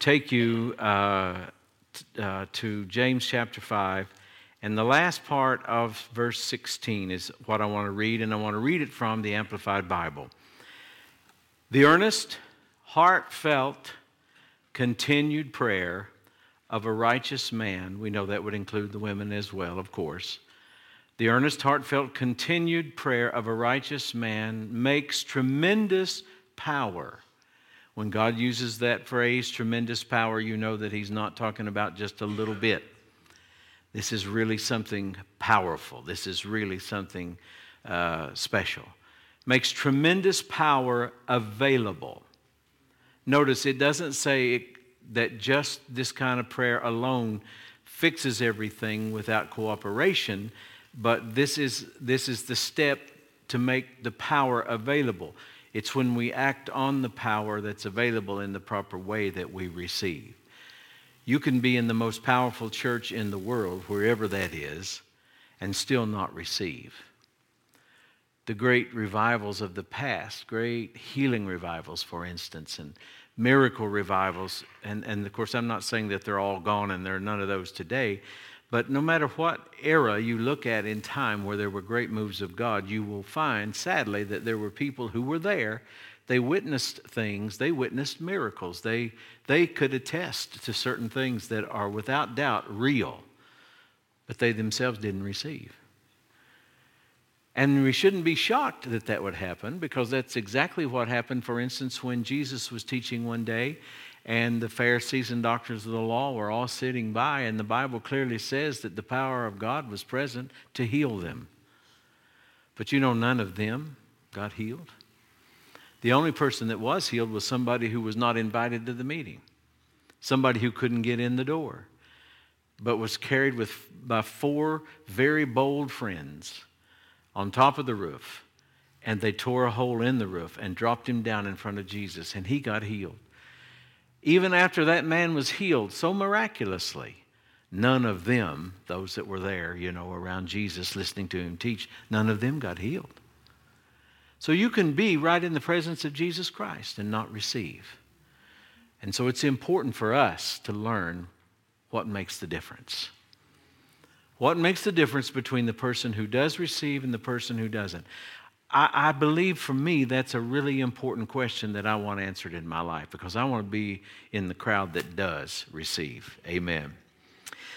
take you uh, t- uh, to James chapter 5. And the last part of verse 16 is what I want to read, and I want to read it from the Amplified Bible. The earnest, heartfelt, continued prayer of a righteous man, we know that would include the women as well, of course. The earnest, heartfelt, continued prayer of a righteous man makes tremendous power. When God uses that phrase, tremendous power, you know that He's not talking about just a little bit. This is really something powerful. This is really something uh, special. Makes tremendous power available. Notice it doesn't say it that just this kind of prayer alone fixes everything without cooperation, but this is, this is the step to make the power available. It's when we act on the power that's available in the proper way that we receive. You can be in the most powerful church in the world, wherever that is, and still not receive. The great revivals of the past, great healing revivals, for instance, and miracle revivals. And, and of course, I'm not saying that they're all gone and there are none of those today. But no matter what era you look at in time where there were great moves of God, you will find, sadly, that there were people who were there. They witnessed things, they witnessed miracles. They, they could attest to certain things that are without doubt real, but they themselves didn't receive. And we shouldn't be shocked that that would happen because that's exactly what happened, for instance, when Jesus was teaching one day and the Pharisees and doctors of the law were all sitting by, and the Bible clearly says that the power of God was present to heal them. But you know, none of them got healed. The only person that was healed was somebody who was not invited to the meeting, somebody who couldn't get in the door, but was carried with, by four very bold friends on top of the roof, and they tore a hole in the roof and dropped him down in front of Jesus, and he got healed. Even after that man was healed so miraculously, none of them, those that were there, you know, around Jesus listening to him teach, none of them got healed. So you can be right in the presence of Jesus Christ and not receive. And so it's important for us to learn what makes the difference. What makes the difference between the person who does receive and the person who doesn't? I, I, believe for me that's a really important question that I want answered in my life because I want to be in the crowd that does receive. Amen.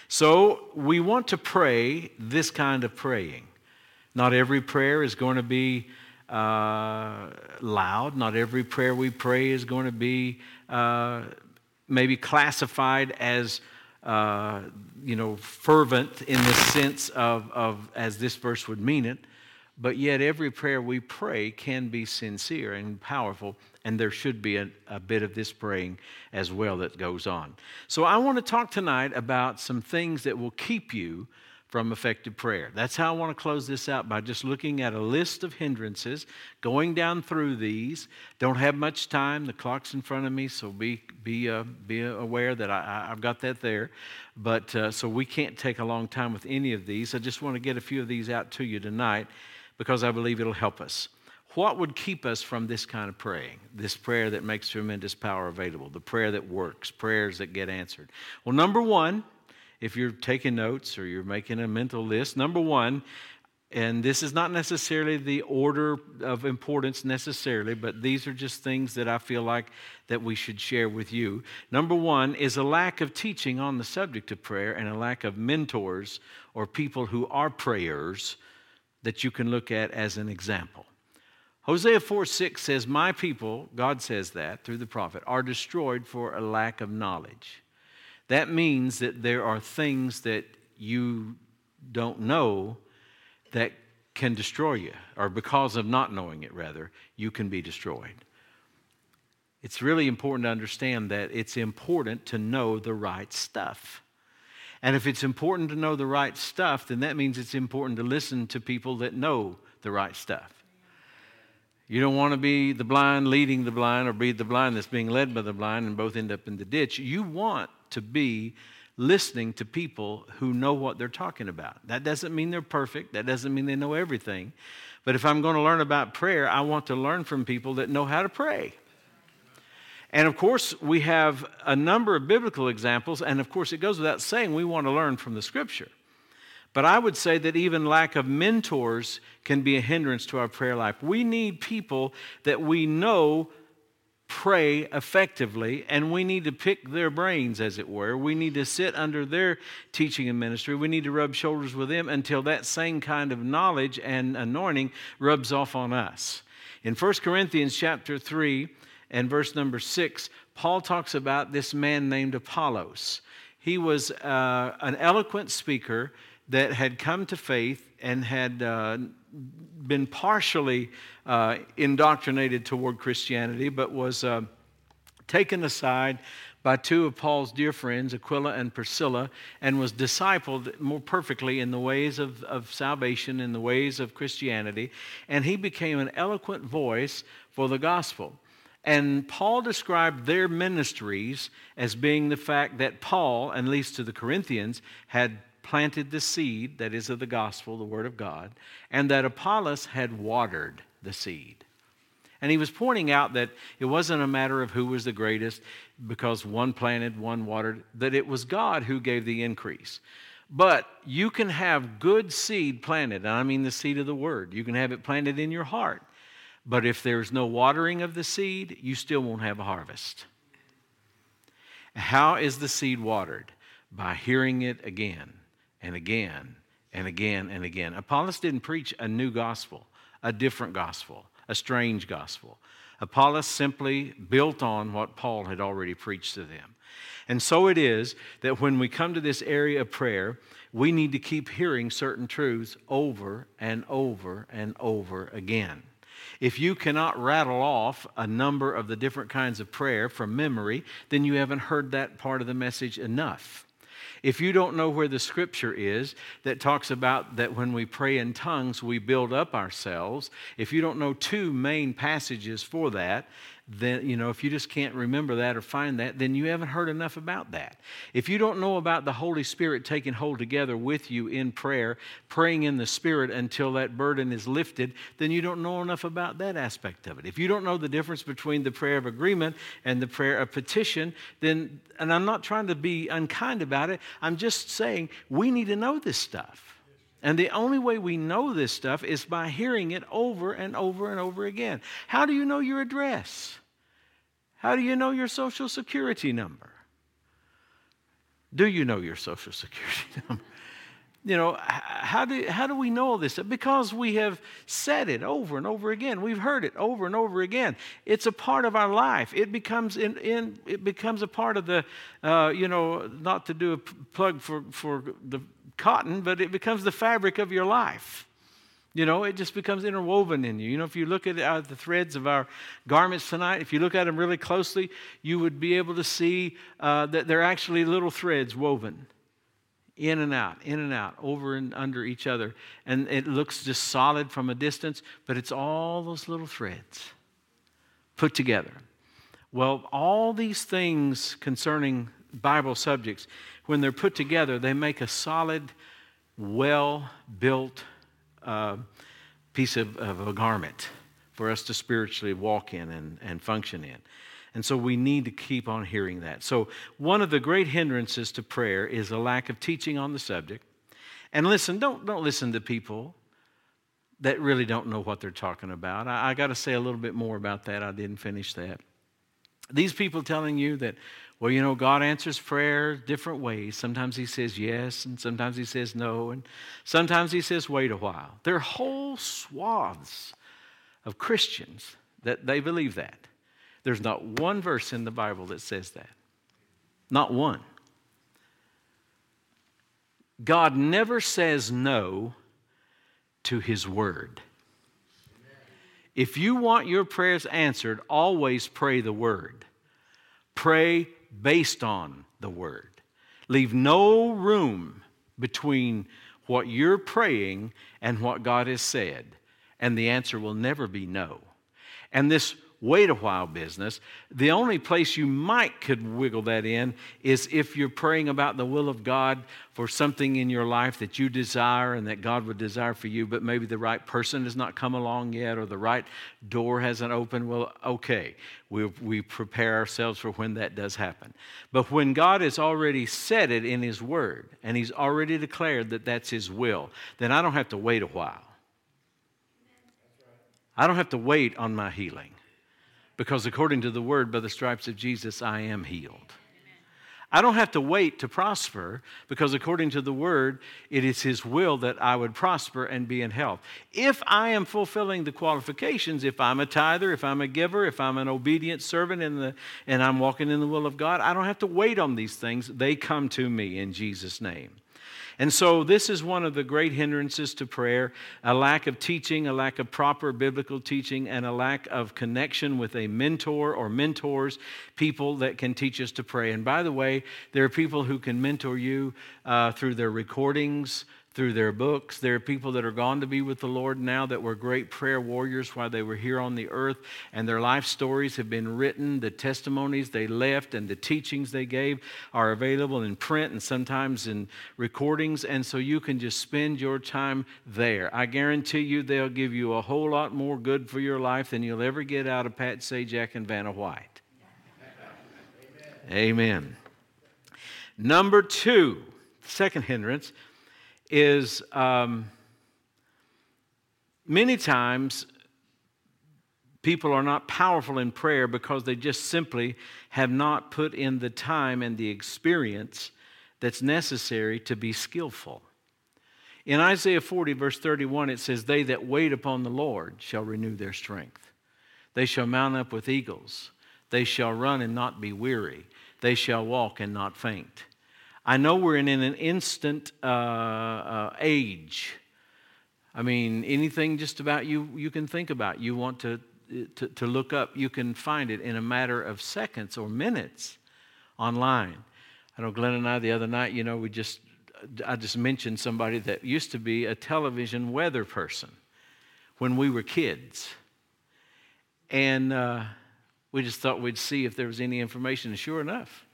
So we want to pray this kind of praying. Not every prayer is going to be uh, loud. Not every prayer we pray is going to be uh, maybe classified as uh, you know, fervent in the sense of, of, as this verse would mean it, but yet every prayer we pray can be sincere and powerful, and there should be a, a bit of this praying as well that goes on. So I want to talk tonight about some things that will keep you from effective prayer. That's how I want to close this out by just looking at a list of hindrances, going down through these. Don't have much time. The clock's in front of me, so be be uh, be aware that I, have got that there. But uh, so we can't take a long time with any of these. I just want to get a few of these out to you tonight because I believe it'll help us. What would keep us from this kind of praying? This prayer that makes tremendous power available, the prayer that works, prayers that get answered. Well, number one if you're taking notes or you're making a mental list. Number one, and this is not necessarily the order of importance necessarily, but these are just things that I feel like that we should share with you. Number one is a lack of teaching on the subject of prayer and a lack of mentors or people who are prayers that you can look at as an example. Hosea 4 6 says, My people, God says that through the prophet, are destroyed for a lack of knowledge. That means that there are things that you don't know that can destroy you, or because of not knowing it, rather, you can be destroyed. It's really important to understand that it's important to know the right stuff. And if it's important to know the right stuff, then that means it's important to listen to people that know the right stuff. You don't want to be the blind leading the blind or be the blind that's being led by the blind and both end up in the ditch. You want to be listening to people who know what they're talking about. That doesn't mean they're perfect, that doesn't mean they know everything. But if I'm going to learn about prayer, I want to learn from people that know how to pray. And of course, we have a number of biblical examples, and of course, it goes without saying we want to learn from the scripture. But I would say that even lack of mentors can be a hindrance to our prayer life. We need people that we know pray effectively, and we need to pick their brains, as it were. We need to sit under their teaching and ministry. We need to rub shoulders with them until that same kind of knowledge and anointing rubs off on us. In 1 Corinthians chapter 3 and verse number 6, Paul talks about this man named Apollos. He was uh, an eloquent speaker that had come to faith and had uh, been partially uh, indoctrinated toward Christianity, but was uh, taken aside by two of Paul's dear friends, Aquila and Priscilla, and was discipled more perfectly in the ways of, of salvation, in the ways of Christianity. And he became an eloquent voice for the gospel. And Paul described their ministries as being the fact that Paul, at least to the Corinthians, had planted the seed that is of the gospel, the word of God, and that Apollos had watered the seed. And he was pointing out that it wasn't a matter of who was the greatest because one planted, one watered, that it was God who gave the increase. But you can have good seed planted, and I mean the seed of the word. You can have it planted in your heart. But if there's no watering of the seed, you still won't have a harvest. How is the seed watered? By hearing it again and again and again and again. Apollos didn't preach a new gospel, a different gospel, a strange gospel. Apollos simply built on what Paul had already preached to them. And so it is that when we come to this area of prayer, we need to keep hearing certain truths over and over and over again. If you cannot rattle off a number of the different kinds of prayer from memory, then you haven't heard that part of the message enough. If you don't know where the scripture is that talks about that when we pray in tongues, we build up ourselves, if you don't know two main passages for that, then, you know, if you just can't remember that or find that, then you haven't heard enough about that. If you don't know about the Holy Spirit taking hold together with you in prayer, praying in the Spirit until that burden is lifted, then you don't know enough about that aspect of it. If you don't know the difference between the prayer of agreement and the prayer of petition, then, and I'm not trying to be unkind about it, I'm just saying we need to know this stuff. And the only way we know this stuff is by hearing it over and over and over again. How do you know your address? How do you know your social security number? Do you know your social security number? You know, how do, how do we know all this? Because we have said it over and over again. We've heard it over and over again. It's a part of our life. It becomes, in, in it becomes a part of the, uh, you know, not to do a plug for, for the cotton, but it becomes the fabric of your life. You know, it just becomes interwoven in you. You know, if you look at uh, the threads of our garments tonight, if you look at them really closely, you would be able to see uh, that they're actually little threads woven in and out, in and out, over and under each other. And it looks just solid from a distance, but it's all those little threads put together. Well, all these things concerning Bible subjects, when they're put together, they make a solid, well built uh, piece of, of, a garment for us to spiritually walk in and, and function in. And so we need to keep on hearing that. So, one of the great hindrances to prayer is a lack of teaching on the subject. And listen, don't, don't listen to people that really don't know what they're talking about. I, I got to say a little bit more about that. I didn't finish that. These people telling you that, well, you know, God answers prayer different ways. Sometimes He says yes, and sometimes He says no, and sometimes He says wait a while. There are whole swaths of Christians that they believe that. There's not one verse in the Bible that says that. Not one. God never says no to His Word. If you want your prayers answered, always pray the Word. Pray based on the Word. Leave no room between what you're praying and what God has said, and the answer will never be no. And this wait a while business. The only place you might could wiggle that in is if you're praying about the will of God for something in your life that you desire and that God would desire for you, but maybe the right person has not come along yet or the right door hasn't opened. Well, okay, we, we prepare ourselves for when that does happen. But when God has already said it in His Word and He's already declared that that's His will, then I don't have to wait a while. I don't have to wait on my healing because according to the word, by the stripes of Jesus, I am healed. I don't have to wait to prosper because according to the word, it is his will that I would prosper and be in health. If I am fulfilling the qualifications, if I'm a tither, if I'm a giver, if I'm an obedient servant in the, and I'm walking in the will of God, I don't have to wait on these things. They come to me in Jesus' name. And so, this is one of the great hindrances to prayer a lack of teaching, a lack of proper biblical teaching, and a lack of connection with a mentor or mentors, people that can teach us to pray. And by the way, there are people who can mentor you uh, through their recordings, through their books. There are people that are gone to be with the Lord now that were great prayer warriors while they were here on the earth, and their life stories have been written. The testimonies they left and the teachings they gave are available in print and sometimes in recordings, and so you can just spend your time there. I guarantee you they'll give you a whole lot more good for your life than you'll ever get out of Pat Sajak and Vanna White. Amen. Amen. Number two, second hindrance is um, many times people are not powerful in prayer because they just simply have not put in the time and the experience that's necessary to be skillful. In Isaiah 40, verse 31, it says, They that wait upon the Lord shall renew their strength. They shall mount up with eagles. They shall run and not be weary. They shall walk and not faint. I know we're in an instant uh, uh, age. I mean, anything just about you you can think about, you want to, to, to look up, you can find it in a matter of seconds or minutes online. I know Glenn and I the other night, you know, we just, I just mentioned somebody that used to be a television weather person when we were kids. And uh, we just thought we'd see if there was any information. And sure enough,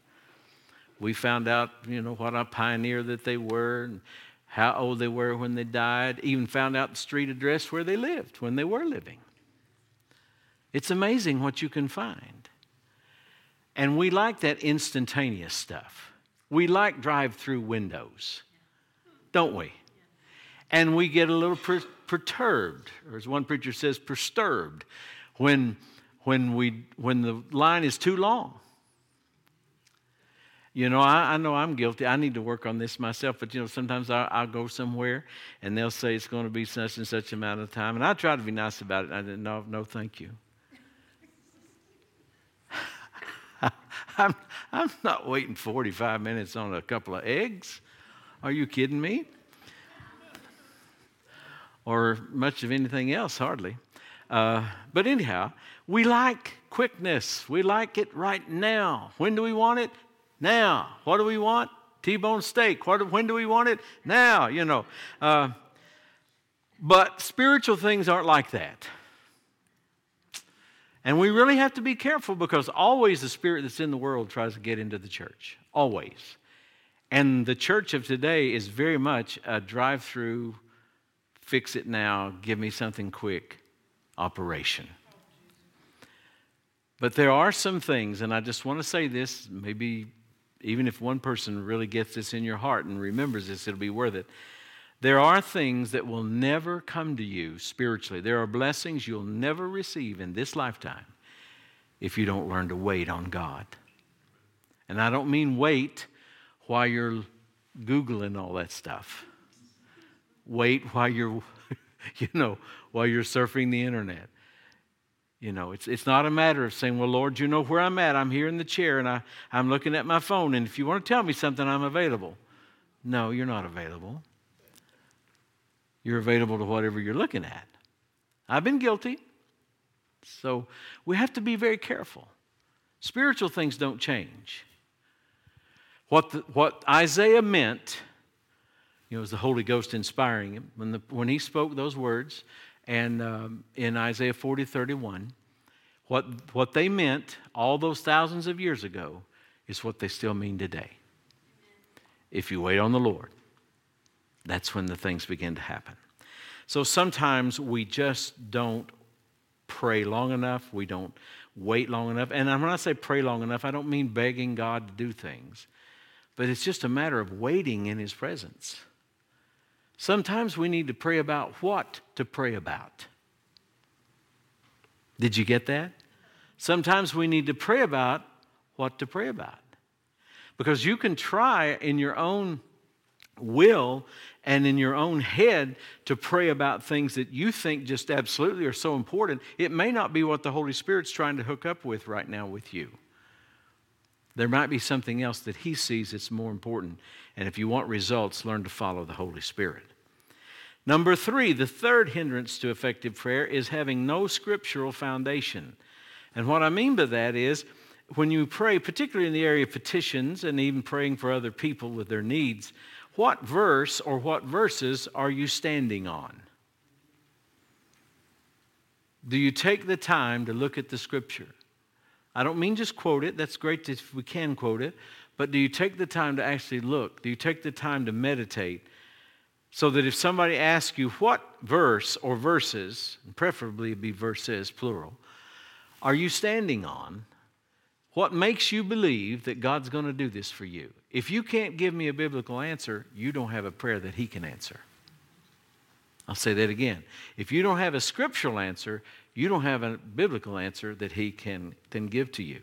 we found out, you know, what a pioneer that they were and how old they were when they died, even found out the street address where they lived when they were living. It's amazing what you can find. And we like that instantaneous stuff. We like drive through windows, don't we? And we get a little per- perturbed, or as one preacher says, perturbed, when, when, we, when the line is too long you know, I, I, know I'm guilty. I need to work on this myself, but you know, sometimes I, will go somewhere and they'll say it's going to be such and such amount of time, and I try to be nice about it. I didn't know, no, thank you. I'm, I'm not waiting 45 minutes on a couple of eggs. Are you kidding me? Or much of anything else, hardly. Uh, but anyhow, we like quickness. We like it right now. When do we want it? Now. What do we want? T bone steak. What, when do we want it? Now, you know. Uh, but spiritual things aren't like that. And we really have to be careful because always the spirit that's in the world tries to get into the church. Always. And the church of today is very much a drive through, fix it now, give me something quick operation. But there are some things, and I just want to say this, maybe even if one person really gets this in your heart and remembers this, it'll be worth it. There are things that will never come to you spiritually. There are blessings you'll never receive in this lifetime if you don't learn to wait on God. And I don't mean wait while you're Googling all that stuff. Wait while you're, you know, while you're surfing the internet. You know, it's, it's not a matter of saying, Well, Lord, you know where I'm at. I'm here in the chair and I, I'm looking at my phone. And if you want to tell me something, I'm available. No, you're not available. You're available to whatever you're looking at. I've been guilty. So we have to be very careful. Spiritual things don't change. What, the, what Isaiah meant, you know, was the Holy Ghost inspiring him. When, the, when he spoke those words, and um, in Isaiah 40 31, what, what they meant all those thousands of years ago is what they still mean today. If you wait on the Lord, that's when the things begin to happen. So sometimes we just don't pray long enough. We don't wait long enough. And when I say pray long enough, I don't mean begging God to do things, but it's just a matter of waiting in His presence. Sometimes we need to pray about what to pray about. Did you get that? Sometimes we need to pray about what to pray about. Because you can try in your own will and in your own head to pray about things that you think just absolutely are so important. It may not be what the Holy Spirit's trying to hook up with right now with you. There might be something else that He sees that's more important. And if you want results, learn to follow the Holy Spirit. Number three, the third hindrance to effective prayer is having no scriptural foundation. And what I mean by that is when you pray, particularly in the area of petitions and even praying for other people with their needs, what verse or what verses are you standing on? Do you take the time to look at the scripture? I don't mean just quote it, that's great if we can quote it, but do you take the time to actually look? Do you take the time to meditate? So that if somebody asks you what verse or verses, preferably be verses, plural, are you standing on? What makes you believe that God's going to do this for you? If you can't give me a biblical answer, you don't have a prayer that He can answer. I'll say that again. If you don't have a scriptural answer, you don't have a biblical answer that He can, can give to you.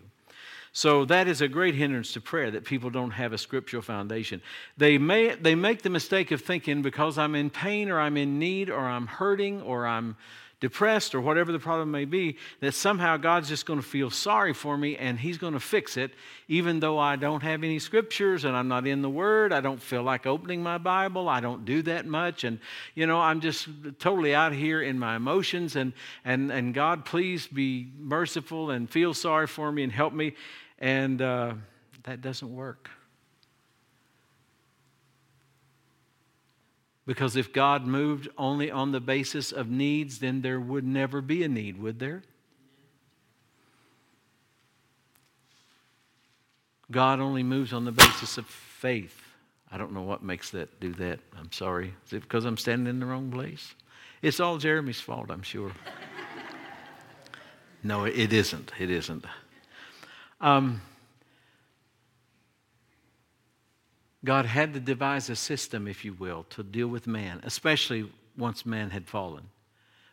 So that is a great hindrance to prayer that people don't have a scriptural foundation. They, may, they make the mistake of thinking because I'm in pain or I'm in need or I'm hurting or I'm depressed or whatever the problem may be, that somehow God's just going to feel sorry for me and He's going to fix it, even though I don't have any scriptures and I'm not in the Word. I don't feel like opening my Bible. I don't do that much. And, you know, I'm just totally out here in my emotions. And, and, and God, please be merciful and feel sorry for me and help me. And uh, that doesn't work. Because if God moved only on the basis of needs, then there would never be a need, would there? God only moves on the basis of faith. I don't know what makes that do that. I'm sorry. Is it because I'm standing in the wrong place? It's all Jeremy's fault, I'm sure. no, it isn't. It isn't. Um, God had to devise a system, if you will, to deal with man, especially once man had fallen.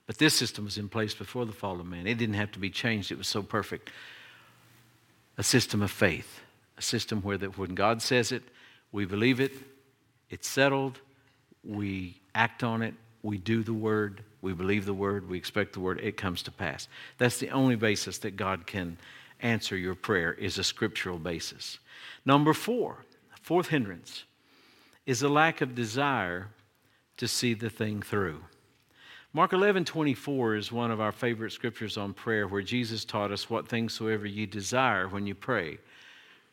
But this system was in place before the fall of man. It didn't have to be changed, it was so perfect. A system of faith, a system where that when God says it, we believe it, it's settled, we act on it, we do the word, we believe the word, we expect the word, it comes to pass. That's the only basis that God can answer your prayer is a scriptural basis. Number four, Fourth hindrance is a lack of desire to see the thing through. Mark 11, 24 is one of our favorite scriptures on prayer where Jesus taught us, What things soever ye desire when you pray,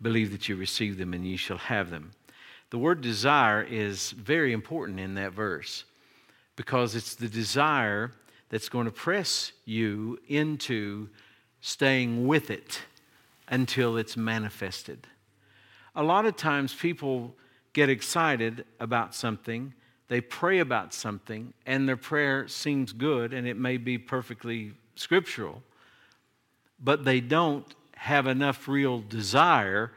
believe that you receive them and ye shall have them. The word desire is very important in that verse because it's the desire that's going to press you into staying with it until it's manifested. A lot of times people get excited about something, they pray about something, and their prayer seems good and it may be perfectly scriptural, but they don't have enough real desire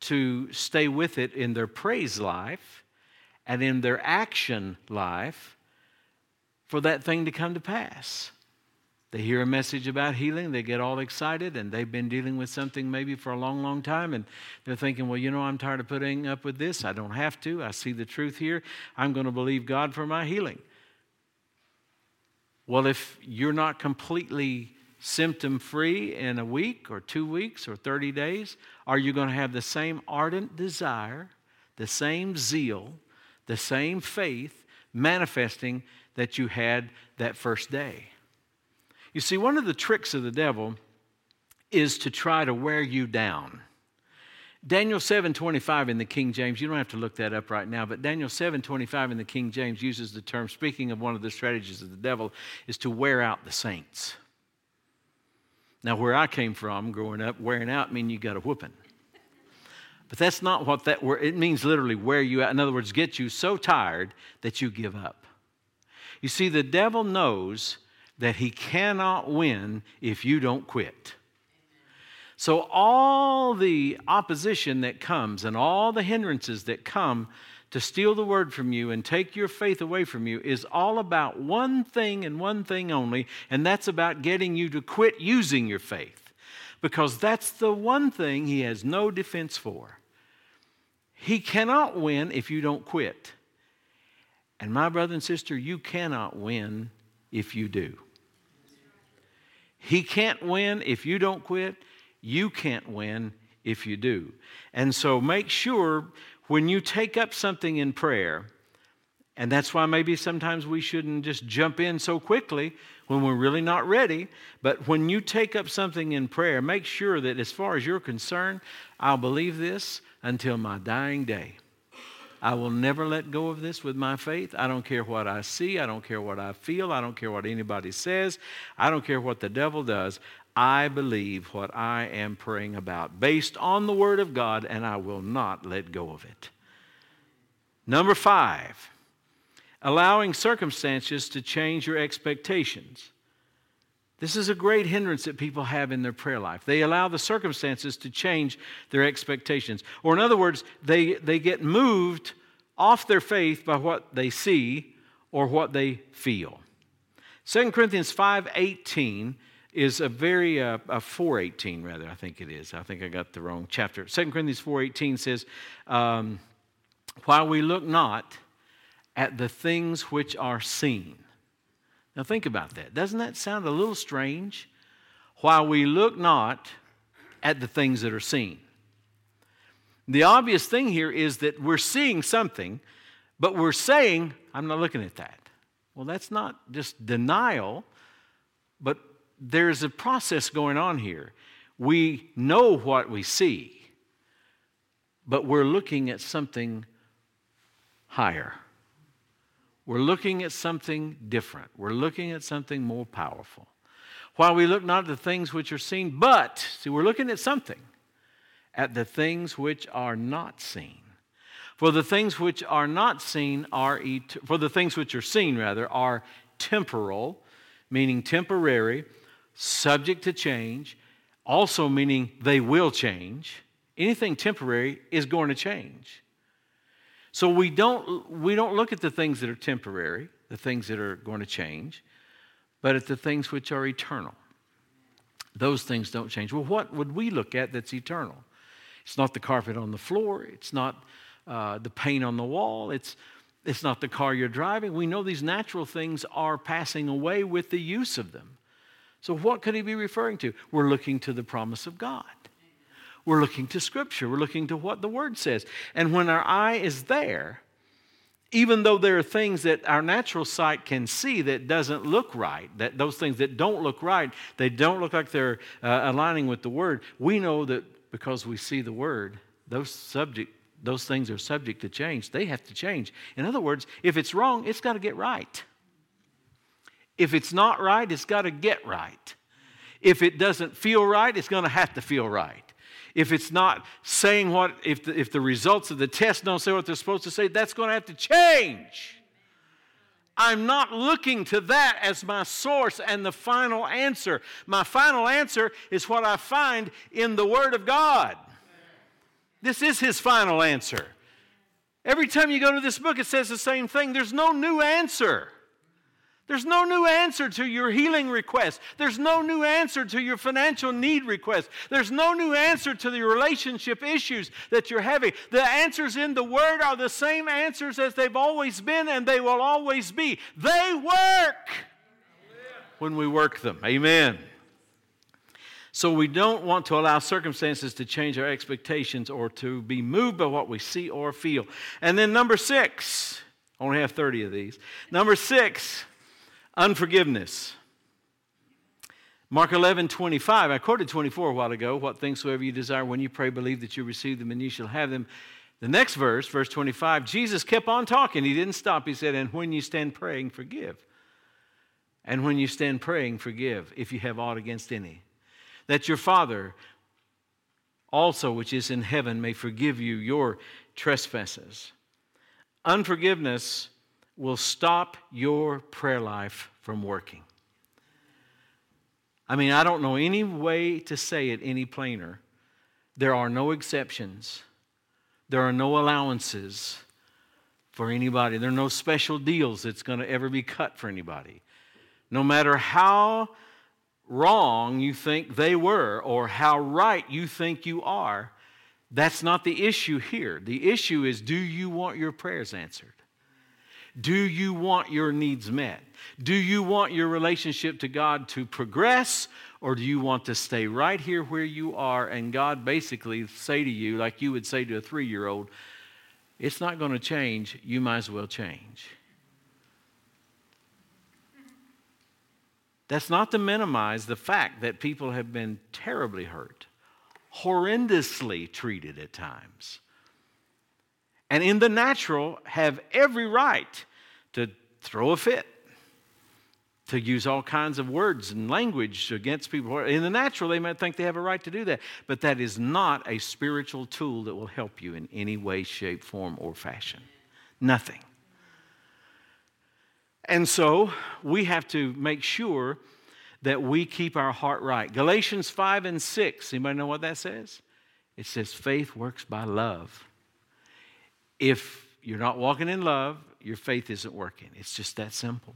to stay with it in their praise life and in their action life for that thing to come to pass. They hear a message about healing, they get all excited, and they've been dealing with something maybe for a long, long time, and they're thinking, well, you know, I'm tired of putting up with this. I don't have to. I see the truth here. I'm going to believe God for my healing. Well, if you're not completely symptom free in a week or two weeks or 30 days, are you going to have the same ardent desire, the same zeal, the same faith manifesting that you had that first day? You see, one of the tricks of the devil is to try to wear you down. Daniel 7:25 in the King James, you don't have to look that up right now, but Daniel 7:25 in the King James uses the term speaking of one of the strategies of the devil is to wear out the saints. Now, where I came from growing up, wearing out mean you got a whooping. But that's not what that word, it means literally wear you out. In other words, get you so tired that you give up. You see, the devil knows that he cannot win if you don't quit. So, all the opposition that comes and all the hindrances that come to steal the word from you and take your faith away from you is all about one thing and one thing only, and that's about getting you to quit using your faith. Because that's the one thing he has no defense for. He cannot win if you don't quit. And my brother and sister, you cannot win if you do. He can't win if you don't quit. You can't win if you do. And so make sure when you take up something in prayer, and that's why maybe sometimes we shouldn't just jump in so quickly when we're really not ready. But when you take up something in prayer, make sure that as far as you're concerned, I'll believe this until my dying day. I will never let go of this with my faith. I don't care what I see. I don't care what I feel. I don't care what anybody says. I don't care what the devil does. I believe what I am praying about based on the Word of God, and I will not let go of it. Number five, allowing circumstances to change your expectations. This is a great hindrance that people have in their prayer life. They allow the circumstances to change their expectations. Or, in other words, they, they get moved off their faith by what they see or what they feel. 2 Corinthians 5:18 is a very uh, a 418 rather i think it is i think i got the wrong chapter 2 corinthians 418 says um, while we look not at the things which are seen now think about that doesn't that sound a little strange while we look not at the things that are seen the obvious thing here is that we're seeing something but we're saying i'm not looking at that well that's not just denial but there's a process going on here. We know what we see, but we're looking at something higher. We're looking at something different. We're looking at something more powerful. While we look not at the things which are seen, but, see, we're looking at something, at the things which are not seen. For the things which are not seen are, et- for the things which are seen, rather, are temporal, meaning temporary subject to change, also meaning they will change. Anything temporary is going to change. So we don't, we don't look at the things that are temporary, the things that are going to change, but at the things which are eternal. Those things don't change. Well, what would we look at that's eternal? It's not the carpet on the floor, it's not uh, the paint on the wall, it's, it's not the car you're driving. We know these natural things are passing away with the use of them. So, what could he be referring to? We're looking to the promise of God. We're looking to Scripture. We're looking to what the Word says. And when our eye is there, even though there are things that our natural sight can see that doesn't look right, that those things that don't look right, they don't look like they're uh, aligning with the Word, we know that because we see the Word, those subject, those things are subject to change. They have to change. In other words, if it's wrong, it's got to get right. If it's not right, it's got to get right. If it doesn't feel right, it's going to have to feel right. If it's not saying what, if the, if the results of the test don't say what they're supposed to say, that's going to have to change. I'm not looking to that as my source and the final answer. My final answer is what I find in the Word of God. This is His final answer. Every time you go to this book, it says the same thing. There's no new answer. There's no new answer to your healing request. There's no new answer to your financial need request. There's no new answer to the relationship issues that you're having. The answers in the Word are the same answers as they've always been and they will always be. They work when we work them. Amen. So we don't want to allow circumstances to change our expectations or to be moved by what we see or feel. And then number six, I only have 30 of these. Number six, Unforgiveness. Mark 11, 25. I quoted 24 a while ago. What things soever you desire when you pray, believe that you receive them and you shall have them. The next verse, verse 25, Jesus kept on talking. He didn't stop. He said, And when you stand praying, forgive. And when you stand praying, forgive if you have aught against any. that your Father also, which is in heaven, may forgive you your trespasses. Unforgiveness will stop your prayer life from working. I mean, I don't know any way to say it any plainer. There are no exceptions, there are no allowances for anybody, there are no special deals that's going to ever be cut for anybody. No matter how wrong you think they were or how right you think you are, that's not the issue here. The issue is do you want your prayers answered? Do you want your needs met? Do you want your relationship to God to progress or do you want to stay right here where you are and God basically say to you, like you would say to a three year old, it's not going to change, you might as well change? That's not to minimize the fact that people have been terribly hurt, horrendously treated at times and in the natural have every right to throw a fit, to use all kinds of words and language against people. In the natural, they might think they have a right to do that, but that is not a spiritual tool that will help you in any way, shape, form, or fashion. Nothing. And so we have to make sure that we keep our heart right. Galatians 5 and 6, anybody know what that says? It says faith works by love. If you're not walking in love, your faith isn't working. It's just that simple.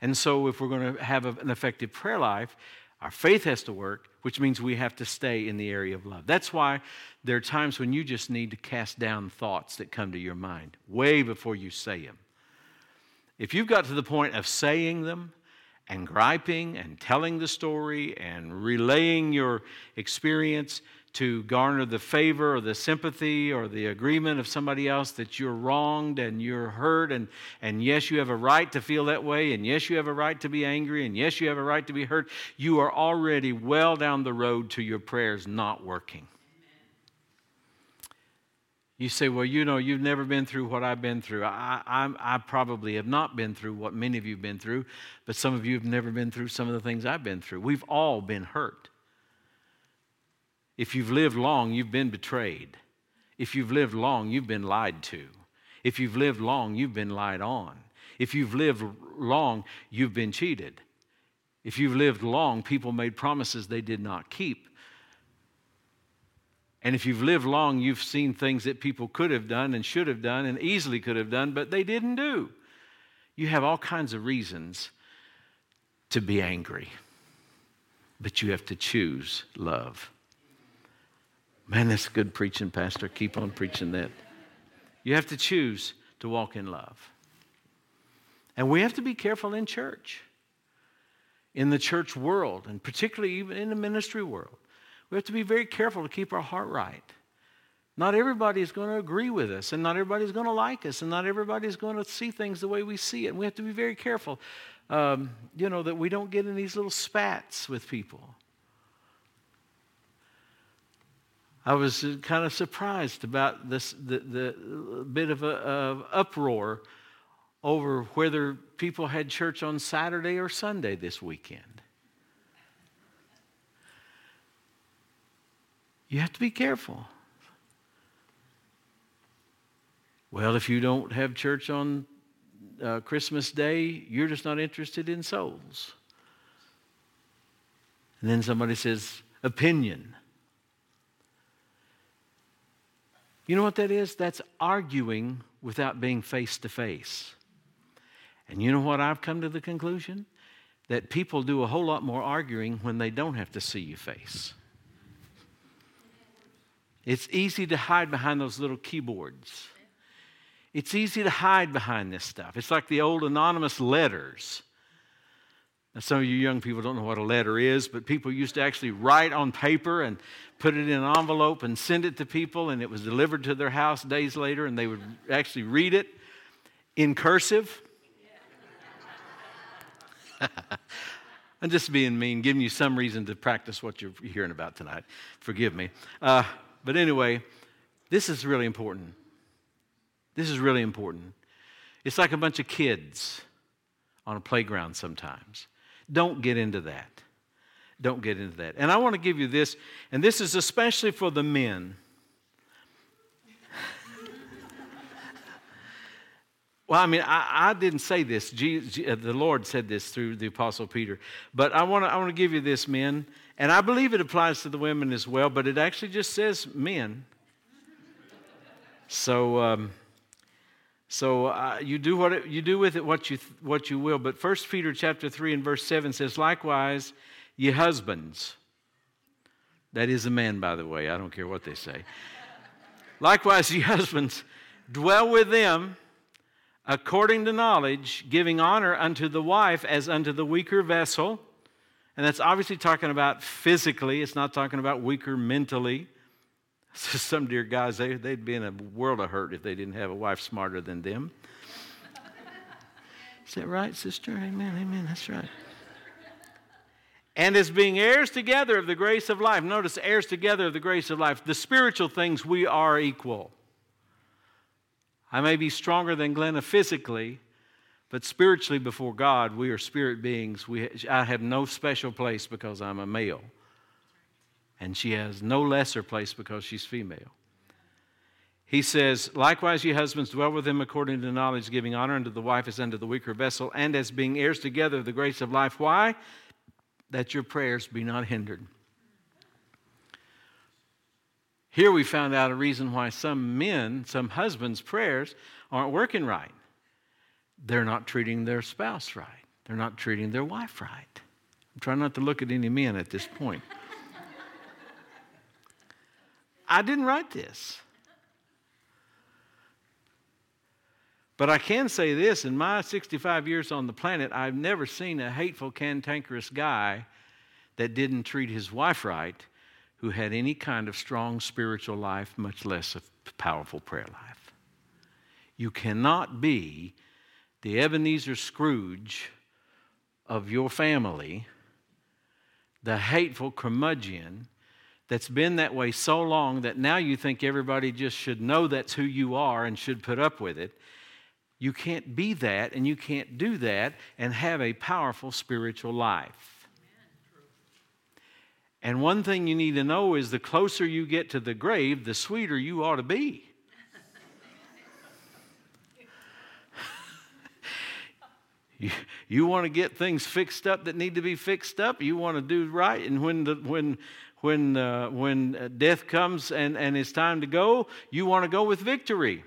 And so, if we're going to have an effective prayer life, our faith has to work, which means we have to stay in the area of love. That's why there are times when you just need to cast down thoughts that come to your mind way before you say them. If you've got to the point of saying them and griping and telling the story and relaying your experience, to garner the favor or the sympathy or the agreement of somebody else that you're wronged and you're hurt. And, and yes, you have a right to feel that way. And yes, you have a right to be angry. And yes, you have a right to be hurt. You are already well down the road to your prayers not working. You say, well, you know, you've never been through what I've been through. I, I, I, probably have not been through what many of you have been through, but some of you have never been through some of the things I've been through. We've all been hurt. If you've lived long, you've been betrayed. If you've lived long, you've been lied to. If you've lived long, you've been lied on. If you've lived long, you've been cheated. If you've lived long, people made promises they did not keep. And if you've lived long, you've seen things that people could have done and should have done and easily could have done, but they didn't do. You have all kinds of reasons to be angry, but you have to choose love. Man, that's good preaching, Pastor. Keep on preaching that. You have to choose to walk in love. And we have to be careful in church, in the church world, and particularly even in the ministry world. We have to be very careful to keep our heart right. Not everybody is going to agree with us, and not everybody is going to like us, and not everybody is going to see things the way we see it. And we have to be very careful, um, you know, that we don't get in these little spats with people. I was kind of surprised about this, the, the bit of, a, uproar over whether people had church on Saturday or Sunday this weekend. You have to be careful. Well, if you don't have church on uh, Christmas Day, you're just not interested in souls. And then somebody says, opinion. You know what that is? That's arguing without being face to face. And you know what I've come to the conclusion? That people do a whole lot more arguing when they don't have to see you face. It's easy to hide behind those little keyboards. It's easy to hide behind this stuff. It's like the old anonymous letters. Now, some of you young people don't know what a letter is, but people used to actually write on paper and put it in an envelope and send it to people, and it was delivered to their house days later, and they would actually read it in cursive. I'm just being mean, giving you some reason to practice what you're hearing about tonight. Forgive me. Uh, but anyway, this is really important. This is really important. It's like a bunch of kids on a playground sometimes. Don't get into that. don't get into that. And I want to give you this, and this is especially for the men. Well, I mean, I, I didn't say this. Jesus, uh, the Lord said this through the Apostle Peter. But I want to I want to give you this, men. And I believe it applies to the women as well, but it actually just says men. So, um, so uh, you do what it, you do with it what you what you will. But First Peter chapter three and verse seven says, "Likewise, ye husbands." That is a man, by the way. I don't care what they say. Likewise, ye husbands, dwell with them according to knowledge, giving honor unto the wife as unto the weaker vessel. And that's obviously talking about physically, it's not talking about weaker mentally. Some dear guys, they, they'd be in a world of hurt if they didn't have a wife smarter than them. Is that right, sister? Amen, amen, that's right. And as being heirs together of the grace of life. Notice, heirs together of the grace of life. The spiritual things, we are equal. I may be stronger than Glenna physically, but spiritually before God, we are spirit beings. We, I have no special place because I'm a male. And she has no lesser place because she's female. He says, Likewise, ye husbands, dwell with them according to knowledge, giving honor unto the wife as unto the weaker vessel, and as being heirs together of the grace of life. Why? That your prayers be not hindered. Here we found out a reason why some men, some husbands' prayers aren't working right. They're not treating their spouse right, they're not treating their wife right. I'm trying not to look at any men at this point. I didn't write this. But I can say this in my 65 years on the planet, I've never seen a hateful, cantankerous guy that didn't treat his wife right who had any kind of strong spiritual life, much less a powerful prayer life. You cannot be the Ebenezer Scrooge of your family, the hateful curmudgeon that's been that way so long that now you think everybody just should know that's who you are and should put up with it. You can't be that and you can't do that and have a powerful spiritual life. And one thing you need to know is the closer you get to the grave, the sweeter you ought to be. you, you want to get things fixed up that need to be fixed up. You want to do right. And when, the, when, when, uh, when death comes and, and it's time to go, you want to go with victory.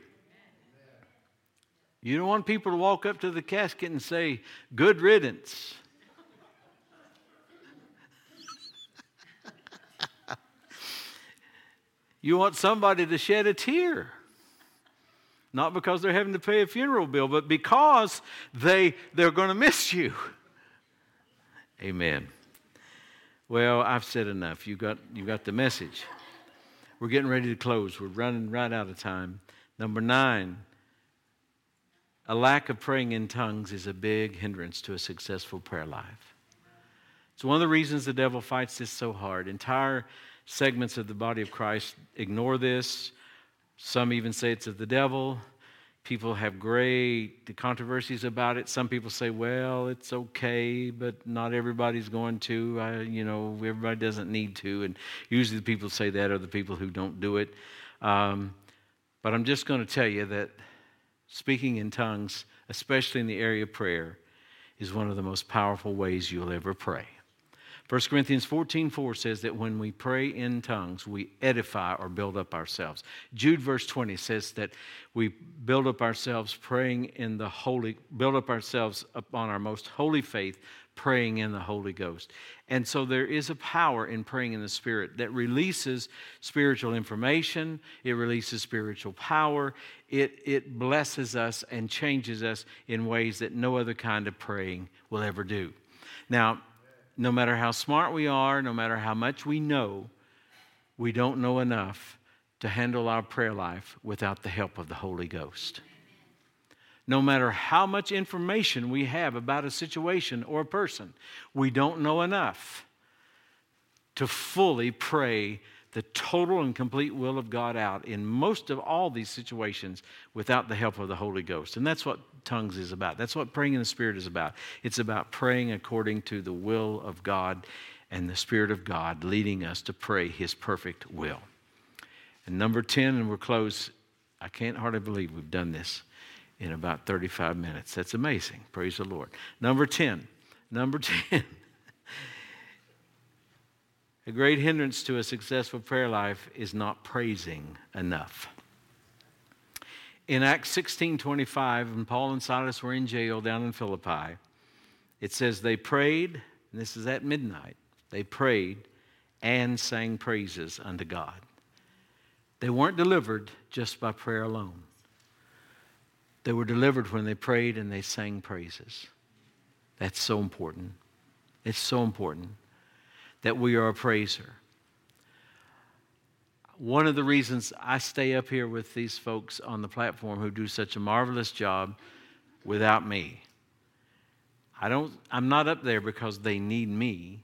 You don't want people to walk up to the casket and say, Good riddance. You want somebody to shed a tear. Not because they're having to pay a funeral bill, but because they, they're going to miss you. Amen. Well, I've said enough. You got, you got the message. We're getting ready to close. We're running right out of time. Number nine, a lack of praying in tongues is a big hindrance to a successful prayer life. It's one of the reasons the devil fights this so hard. Entire segments of the body of Christ ignore this. Some even say it's of the devil. People have great controversies about it. Some people say, well, it's okay, but not everybody's going to. I, you know, everybody doesn't need to. And usually the people say that are the people who don't do it. Um, but I'm just going to tell you that speaking in tongues, especially in the area of prayer, is one of the most powerful ways you'll ever pray. 1 Corinthians 14 4 says that when we pray in tongues, we edify or build up ourselves. Jude verse 20 says that we build up ourselves praying in the Holy, build up ourselves upon our most holy faith, praying in the Holy Ghost. And so there is a power in praying in the Spirit that releases spiritual information, it releases spiritual power, it, it blesses us and changes us in ways that no other kind of praying will ever do. Now, no matter how smart we are, no matter how much we know, we don't know enough to handle our prayer life without the help of the Holy Ghost. No matter how much information we have about a situation or a person, we don't know enough to fully pray the total and complete will of God out in most of all these situations without the help of the Holy Ghost. And that's what tongues is about. That's what praying in the Spirit is about. It's about praying according to the will of God and the Spirit of God leading us to pray His perfect will. And number 10, and we're close. I can't hardly believe we've done this in about 35 minutes. That's amazing. Praise the Lord. Number 10. Number 10. A great hindrance to a successful prayer life is not praising enough. In Acts 16:25, when Paul and Silas were in jail down in Philippi, it says they prayed, and this is at midnight. They prayed and sang praises unto God. They weren't delivered just by prayer alone. They were delivered when they prayed and they sang praises. That's so important. It's so important that we are a praiser. One of the reasons I stay up here with these folks on the platform who do such a marvelous job without me. I don't I'm not up there because they need me.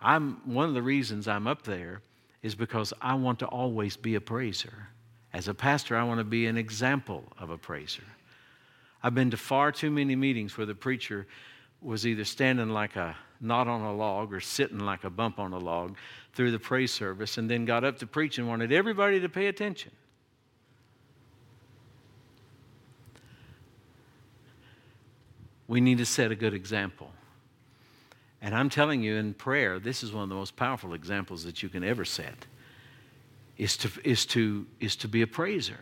I'm one of the reasons I'm up there is because I want to always be a praiser. As a pastor, I want to be an example of a praiser. I've been to far too many meetings where the preacher was either standing like a knot on a log or sitting like a bump on a log through the praise service and then got up to preach and wanted everybody to pay attention. We need to set a good example. And I'm telling you, in prayer, this is one of the most powerful examples that you can ever set is to, is to, is to be a praiser.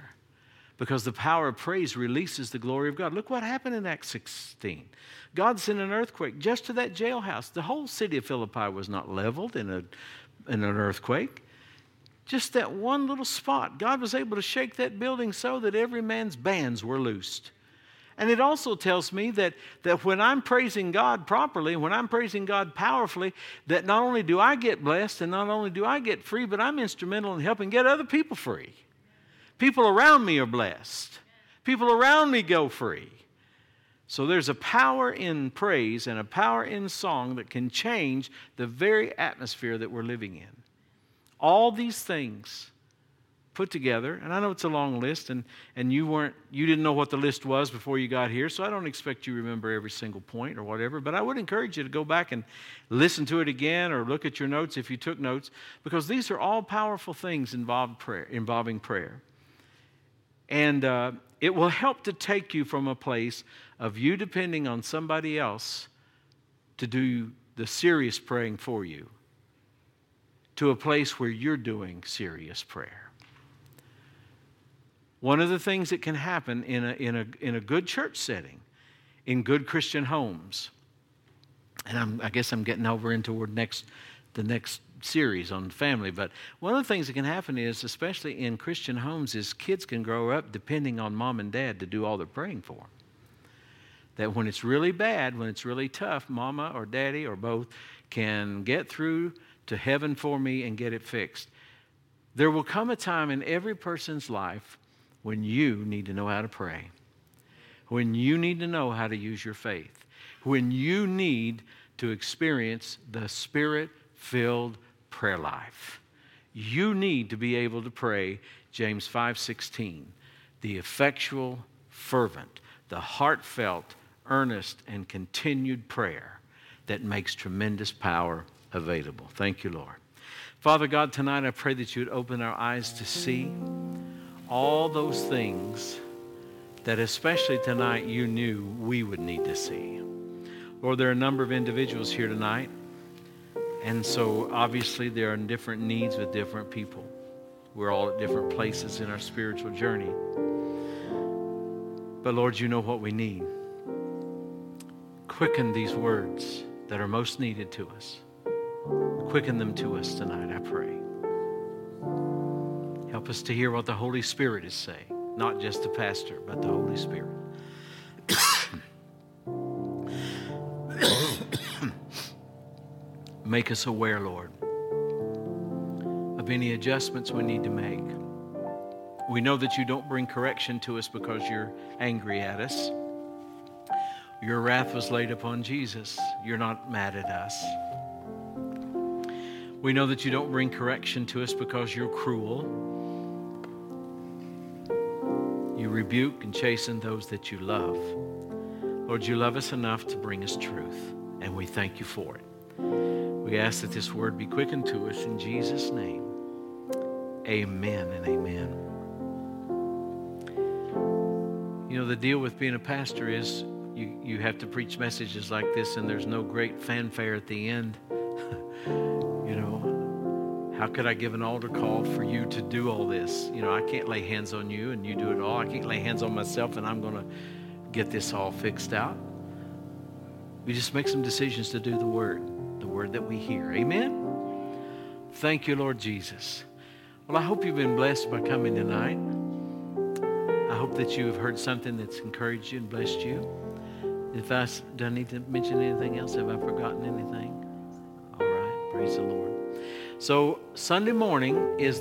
Because the power of praise releases the glory of God. Look what happened in Acts 16. God sent an earthquake just to that jailhouse. The whole city of Philippi was not leveled in, a, in an earthquake. Just that one little spot. God was able to shake that building so that every man's bands were loosed. And it also tells me that, that when I'm praising God properly, when I'm praising God powerfully, that not only do I get blessed and not only do I get free, but I'm instrumental in helping get other people free. People around me are blessed, people around me go free. So there's a power in praise and a power in song that can change the very atmosphere that we're living in. All these things put together, and I know it's a long list, and, and you weren't you didn't know what the list was before you got here, so I don't expect you remember every single point or whatever, but I would encourage you to go back and listen to it again or look at your notes if you took notes, because these are all powerful things involved prayer, involving prayer. And uh, it will help to take you from a place of you depending on somebody else to do the serious praying for you to a place where you're doing serious prayer. One of the things that can happen in a, in a, in a good church setting, in good Christian homes, and I'm, i guess I'm getting over into next, the next series on family, but one of the things that can happen is, especially in Christian homes, is kids can grow up depending on mom and dad to do all the praying for them. That when it's really bad, when it's really tough, mama or daddy or both can get through to heaven for me and get it fixed. There will come a time in every person's life when you need to know how to pray, when you need to know how to use your faith, when you need to experience the spirit filled prayer life. You need to be able to pray James 5:16, the effectual, fervent, the heartfelt, earnest and continued prayer that makes tremendous power available. Thank you, Lord. Father God, tonight I pray that you would open our eyes to see all those things that, especially tonight, you knew we would need to see. Lord, there are a number of individuals here tonight, and so obviously there are different needs with different people. We're all at different places in our spiritual journey. But Lord, you know what we need. Quicken these words that are most needed to us. Quicken them to us tonight, I pray. Help us to hear what the Holy Spirit is saying, not just the pastor, but the Holy Spirit. Make us aware, Lord, of any adjustments we need to make. We know that you don't bring correction to us because you're angry at us. Your wrath was laid upon Jesus. You're not mad at us. We know that you don't bring correction to us because you're cruel. You rebuke and chasten those that you love. Lord, you love us enough to bring us truth, and we thank you for it. We ask that this word be quickened to us in Jesus' name. Amen and amen. You know, the deal with being a pastor is you, you have to preach messages like this, and there's no great fanfare at the end. you know, how could I give an altar call for you to do all this? You know, I can't lay hands on you and you do it all. I can't lay hands on myself and I'm going to get this all fixed out. We just make some decisions to do the word, the word that we hear. Amen? Thank you, Lord Jesus. Well, I hope you've been blessed by coming tonight. I hope that you have heard something that's encouraged you and blessed you. If I do I need to mention anything else? Have I forgotten anything? All right. Praise the Lord. So Sunday morning is the